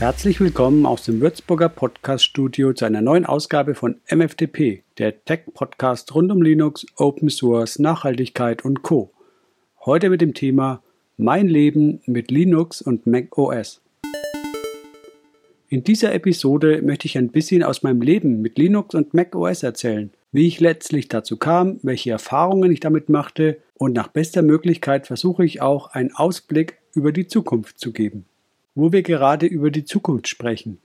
Herzlich willkommen aus dem Würzburger Podcast-Studio zu einer neuen Ausgabe von MFTP, der Tech-Podcast rund um Linux, Open Source, Nachhaltigkeit und Co. Heute mit dem Thema Mein Leben mit Linux und Mac OS. In dieser Episode möchte ich ein bisschen aus meinem Leben mit Linux und Mac OS erzählen, wie ich letztlich dazu kam, welche Erfahrungen ich damit machte und nach bester Möglichkeit versuche ich auch einen Ausblick über die Zukunft zu geben wo wir gerade über die Zukunft sprechen.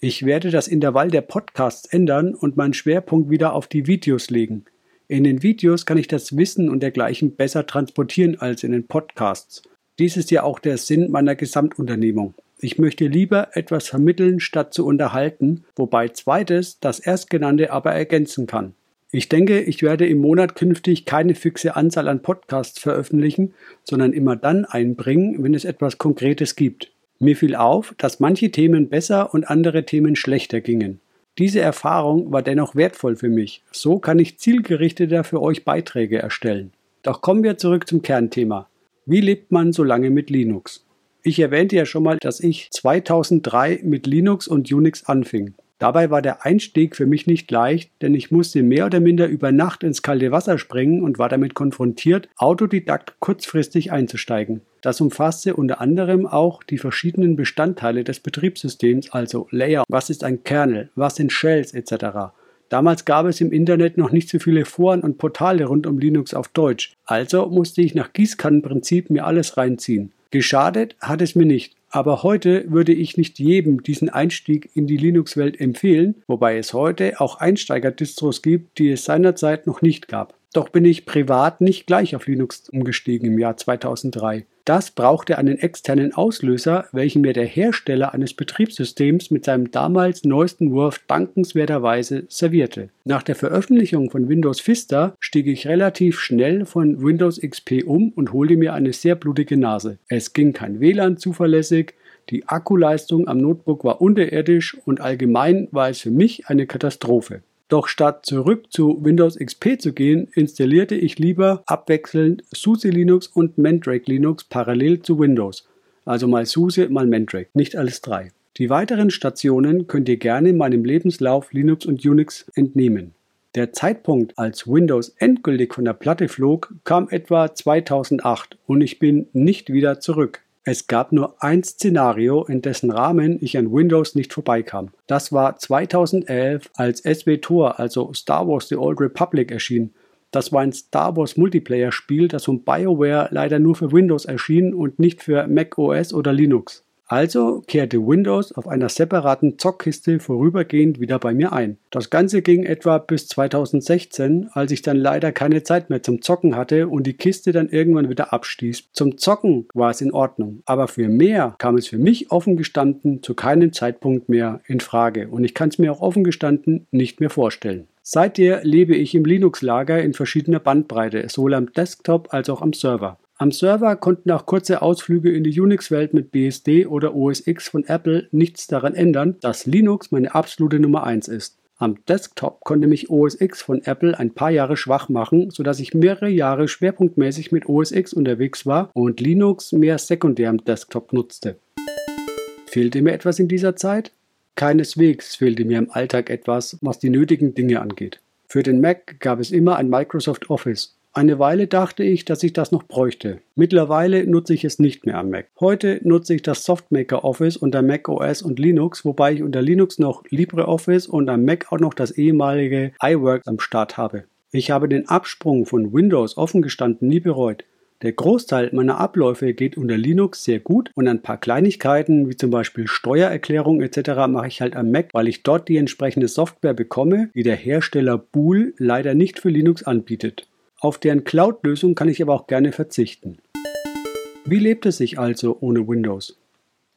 Ich werde das Intervall der Podcasts ändern und meinen Schwerpunkt wieder auf die Videos legen. In den Videos kann ich das Wissen und dergleichen besser transportieren als in den Podcasts. Dies ist ja auch der Sinn meiner Gesamtunternehmung. Ich möchte lieber etwas vermitteln, statt zu unterhalten, wobei zweites das erstgenannte aber ergänzen kann. Ich denke, ich werde im Monat künftig keine fixe Anzahl an Podcasts veröffentlichen, sondern immer dann einbringen, wenn es etwas Konkretes gibt. Mir fiel auf, dass manche Themen besser und andere Themen schlechter gingen. Diese Erfahrung war dennoch wertvoll für mich. So kann ich zielgerichteter für euch Beiträge erstellen. Doch kommen wir zurück zum Kernthema. Wie lebt man so lange mit Linux? Ich erwähnte ja schon mal, dass ich 2003 mit Linux und Unix anfing. Dabei war der Einstieg für mich nicht leicht, denn ich musste mehr oder minder über Nacht ins kalte Wasser springen und war damit konfrontiert, autodidakt kurzfristig einzusteigen. Das umfasste unter anderem auch die verschiedenen Bestandteile des Betriebssystems, also Layer, was ist ein Kernel, was sind Shells etc. Damals gab es im Internet noch nicht so viele Foren und Portale rund um Linux auf Deutsch, also musste ich nach Gießkannenprinzip mir alles reinziehen. Geschadet hat es mir nicht, aber heute würde ich nicht jedem diesen Einstieg in die Linux-Welt empfehlen, wobei es heute auch Einsteiger-Distros gibt, die es seinerzeit noch nicht gab. Doch bin ich privat nicht gleich auf Linux umgestiegen im Jahr 2003. Das brauchte einen externen Auslöser, welchen mir der Hersteller eines Betriebssystems mit seinem damals neuesten Wurf dankenswerterweise servierte. Nach der Veröffentlichung von Windows Vista stieg ich relativ schnell von Windows XP um und holte mir eine sehr blutige Nase. Es ging kein WLAN zuverlässig, die Akkuleistung am Notebook war unterirdisch und allgemein war es für mich eine Katastrophe. Doch statt zurück zu Windows XP zu gehen, installierte ich lieber abwechselnd SUSE Linux und Mandrake Linux parallel zu Windows. Also mal SUSE, mal Mandrake, nicht alles drei. Die weiteren Stationen könnt ihr gerne meinem Lebenslauf Linux und Unix entnehmen. Der Zeitpunkt, als Windows endgültig von der Platte flog, kam etwa 2008 und ich bin nicht wieder zurück. Es gab nur ein Szenario, in dessen Rahmen ich an Windows nicht vorbeikam. Das war 2011, als SWTOR, also Star Wars The Old Republic, erschien. Das war ein Star Wars Multiplayer-Spiel, das von BioWare leider nur für Windows erschien und nicht für Mac OS oder Linux. Also kehrte Windows auf einer separaten Zockkiste vorübergehend wieder bei mir ein. Das Ganze ging etwa bis 2016, als ich dann leider keine Zeit mehr zum Zocken hatte und die Kiste dann irgendwann wieder abstieß. Zum Zocken war es in Ordnung, aber für mehr kam es für mich offen gestanden zu keinem Zeitpunkt mehr in Frage und ich kann es mir auch offen gestanden nicht mehr vorstellen. Seither lebe ich im Linux-Lager in verschiedener Bandbreite, sowohl am Desktop als auch am Server. Am Server konnten auch kurze Ausflüge in die Unix-Welt mit BSD oder OS X von Apple nichts daran ändern, dass Linux meine absolute Nummer 1 ist. Am Desktop konnte mich OS X von Apple ein paar Jahre schwach machen, sodass ich mehrere Jahre schwerpunktmäßig mit OS X unterwegs war und Linux mehr sekundär am Desktop nutzte. Fehlte mir etwas in dieser Zeit? Keineswegs fehlte mir im Alltag etwas, was die nötigen Dinge angeht. Für den Mac gab es immer ein Microsoft Office eine Weile dachte ich, dass ich das noch bräuchte. Mittlerweile nutze ich es nicht mehr am Mac. Heute nutze ich das Softmaker Office unter Mac OS und Linux, wobei ich unter Linux noch LibreOffice und am Mac auch noch das ehemalige iWorks am Start habe. Ich habe den Absprung von Windows offen gestanden nie bereut. Der Großteil meiner Abläufe geht unter Linux sehr gut und ein paar Kleinigkeiten wie zum Beispiel Steuererklärung etc. mache ich halt am Mac, weil ich dort die entsprechende Software bekomme, die der Hersteller Bool leider nicht für Linux anbietet. Auf deren Cloud-Lösung kann ich aber auch gerne verzichten. Wie lebt es sich also ohne Windows?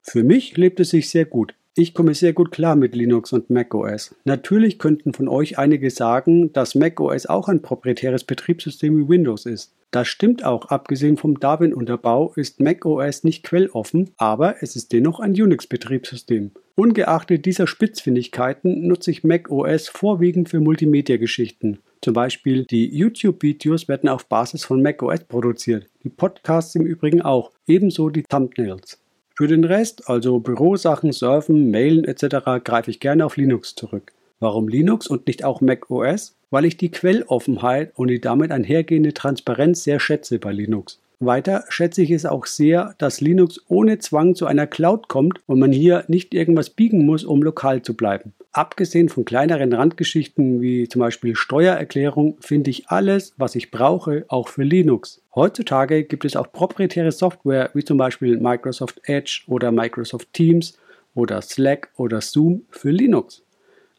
Für mich lebt es sich sehr gut. Ich komme sehr gut klar mit Linux und macOS. Natürlich könnten von euch einige sagen, dass macOS auch ein proprietäres Betriebssystem wie Windows ist. Das stimmt auch, abgesehen vom Darwin-Unterbau ist macOS nicht quelloffen, aber es ist dennoch ein Unix-Betriebssystem. Ungeachtet dieser Spitzfindigkeiten nutze ich macOS vorwiegend für Multimedia-Geschichten. Zum Beispiel die YouTube-Videos werden auf Basis von macOS produziert, die Podcasts im Übrigen auch, ebenso die Thumbnails. Für den Rest, also Bürosachen, Surfen, Mailen etc., greife ich gerne auf Linux zurück. Warum Linux und nicht auch Mac OS? Weil ich die Quelloffenheit und die damit einhergehende Transparenz sehr schätze bei Linux. Weiter schätze ich es auch sehr, dass Linux ohne Zwang zu einer Cloud kommt und man hier nicht irgendwas biegen muss, um lokal zu bleiben. Abgesehen von kleineren Randgeschichten wie zum Beispiel Steuererklärung finde ich alles, was ich brauche, auch für Linux. Heutzutage gibt es auch proprietäre Software wie zum Beispiel Microsoft Edge oder Microsoft Teams oder Slack oder Zoom für Linux.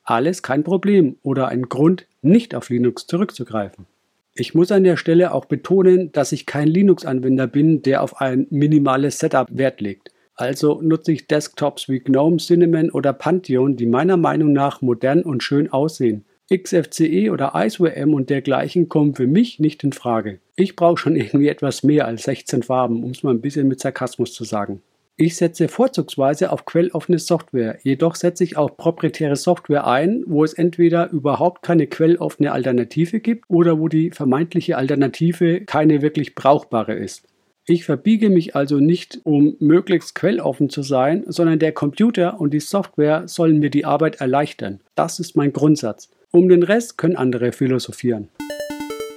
Alles kein Problem oder ein Grund, nicht auf Linux zurückzugreifen. Ich muss an der Stelle auch betonen, dass ich kein Linux-Anwender bin, der auf ein minimales Setup Wert legt. Also nutze ich Desktops wie GNOME, Cinnamon oder Pantheon, die meiner Meinung nach modern und schön aussehen. XFCE oder IceWM und dergleichen kommen für mich nicht in Frage. Ich brauche schon irgendwie etwas mehr als 16 Farben, um es mal ein bisschen mit Sarkasmus zu sagen. Ich setze vorzugsweise auf quelloffene Software, jedoch setze ich auch proprietäre Software ein, wo es entweder überhaupt keine quelloffene Alternative gibt oder wo die vermeintliche Alternative keine wirklich brauchbare ist. Ich verbiege mich also nicht, um möglichst quelloffen zu sein, sondern der Computer und die Software sollen mir die Arbeit erleichtern. Das ist mein Grundsatz. Um den Rest können andere philosophieren.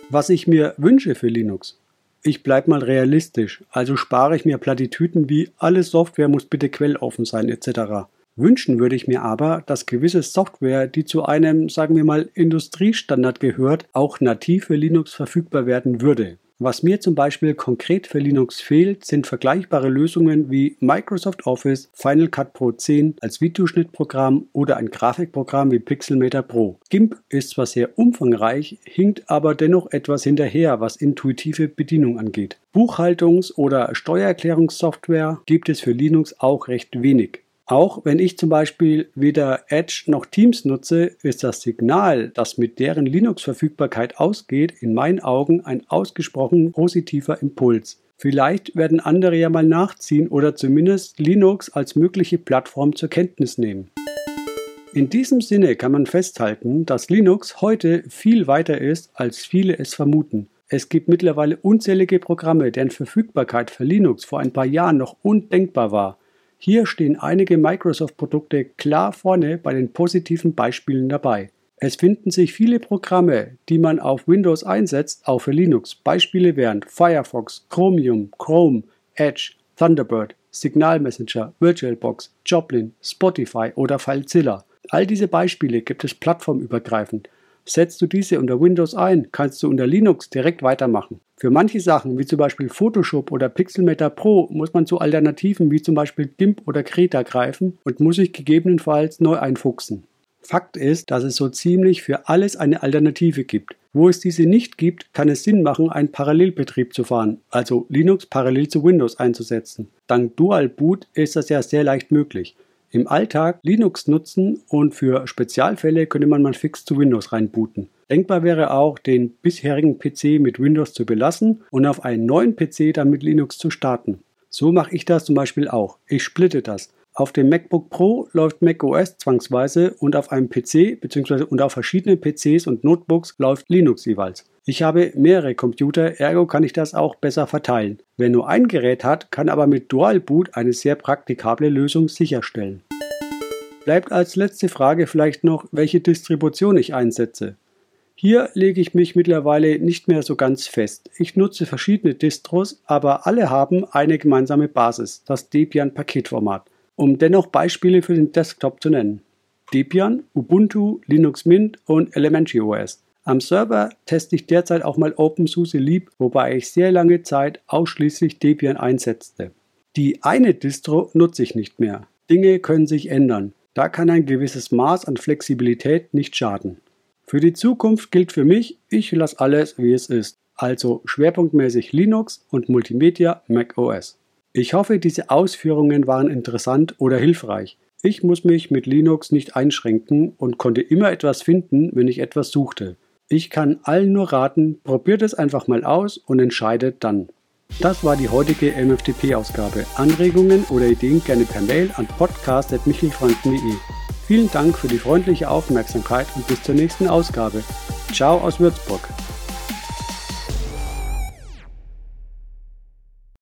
Was ich mir wünsche für Linux. Ich bleibe mal realistisch, also spare ich mir Plattitüten wie alle Software muss bitte quelloffen sein etc. Wünschen würde ich mir aber, dass gewisse Software, die zu einem, sagen wir mal, Industriestandard gehört, auch nativ für Linux verfügbar werden würde. Was mir zum Beispiel konkret für Linux fehlt, sind vergleichbare Lösungen wie Microsoft Office, Final Cut Pro 10 als Videoschnittprogramm oder ein Grafikprogramm wie Pixelmator Pro. GIMP ist zwar sehr umfangreich, hinkt aber dennoch etwas hinterher, was intuitive Bedienung angeht. Buchhaltungs- oder Steuererklärungssoftware gibt es für Linux auch recht wenig. Auch wenn ich zum Beispiel weder Edge noch Teams nutze, ist das Signal, das mit deren Linux-Verfügbarkeit ausgeht, in meinen Augen ein ausgesprochen positiver Impuls. Vielleicht werden andere ja mal nachziehen oder zumindest Linux als mögliche Plattform zur Kenntnis nehmen. In diesem Sinne kann man festhalten, dass Linux heute viel weiter ist, als viele es vermuten. Es gibt mittlerweile unzählige Programme, deren Verfügbarkeit für Linux vor ein paar Jahren noch undenkbar war. Hier stehen einige Microsoft-Produkte klar vorne bei den positiven Beispielen dabei. Es finden sich viele Programme, die man auf Windows einsetzt, auch für Linux. Beispiele wären Firefox, Chromium, Chrome, Edge, Thunderbird, Signal Messenger, VirtualBox, Joplin, Spotify oder FileZilla. All diese Beispiele gibt es plattformübergreifend. Setzt du diese unter Windows ein, kannst du unter Linux direkt weitermachen. Für manche Sachen, wie zum Beispiel Photoshop oder Pixelmator Pro, muss man zu Alternativen wie zum Beispiel GIMP oder Krita greifen und muss sich gegebenenfalls neu einfuchsen. Fakt ist, dass es so ziemlich für alles eine Alternative gibt. Wo es diese nicht gibt, kann es Sinn machen, einen Parallelbetrieb zu fahren, also Linux parallel zu Windows einzusetzen. Dank Dual Boot ist das ja sehr leicht möglich. Im Alltag Linux nutzen und für Spezialfälle könnte man mal fix zu Windows reinbooten. Denkbar wäre auch, den bisherigen PC mit Windows zu belassen und auf einen neuen PC dann mit Linux zu starten. So mache ich das zum Beispiel auch. Ich splitte das. Auf dem MacBook Pro läuft macOS zwangsweise und auf einem PC bzw. und auf verschiedenen PCs und Notebooks läuft Linux jeweils. Ich habe mehrere Computer, ergo kann ich das auch besser verteilen. Wer nur ein Gerät hat, kann aber mit Dual Boot eine sehr praktikable Lösung sicherstellen. Bleibt als letzte Frage vielleicht noch, welche Distribution ich einsetze. Hier lege ich mich mittlerweile nicht mehr so ganz fest. Ich nutze verschiedene Distros, aber alle haben eine gemeinsame Basis, das Debian-Paketformat, um dennoch Beispiele für den Desktop zu nennen. Debian, Ubuntu, Linux Mint und Elementary OS. Am Server teste ich derzeit auch mal OpenSUSE Leap, wobei ich sehr lange Zeit ausschließlich Debian einsetzte. Die eine Distro nutze ich nicht mehr. Dinge können sich ändern. Da kann ein gewisses Maß an Flexibilität nicht schaden. Für die Zukunft gilt für mich, ich lasse alles wie es ist. Also schwerpunktmäßig Linux und Multimedia Mac OS. Ich hoffe, diese Ausführungen waren interessant oder hilfreich. Ich muss mich mit Linux nicht einschränken und konnte immer etwas finden, wenn ich etwas suchte. Ich kann allen nur raten, probiert es einfach mal aus und entscheidet dann. Das war die heutige MFTP-Ausgabe. Anregungen oder Ideen gerne per Mail an podcast.michelfranken.de. Vielen Dank für die freundliche Aufmerksamkeit und bis zur nächsten Ausgabe. Ciao aus Würzburg.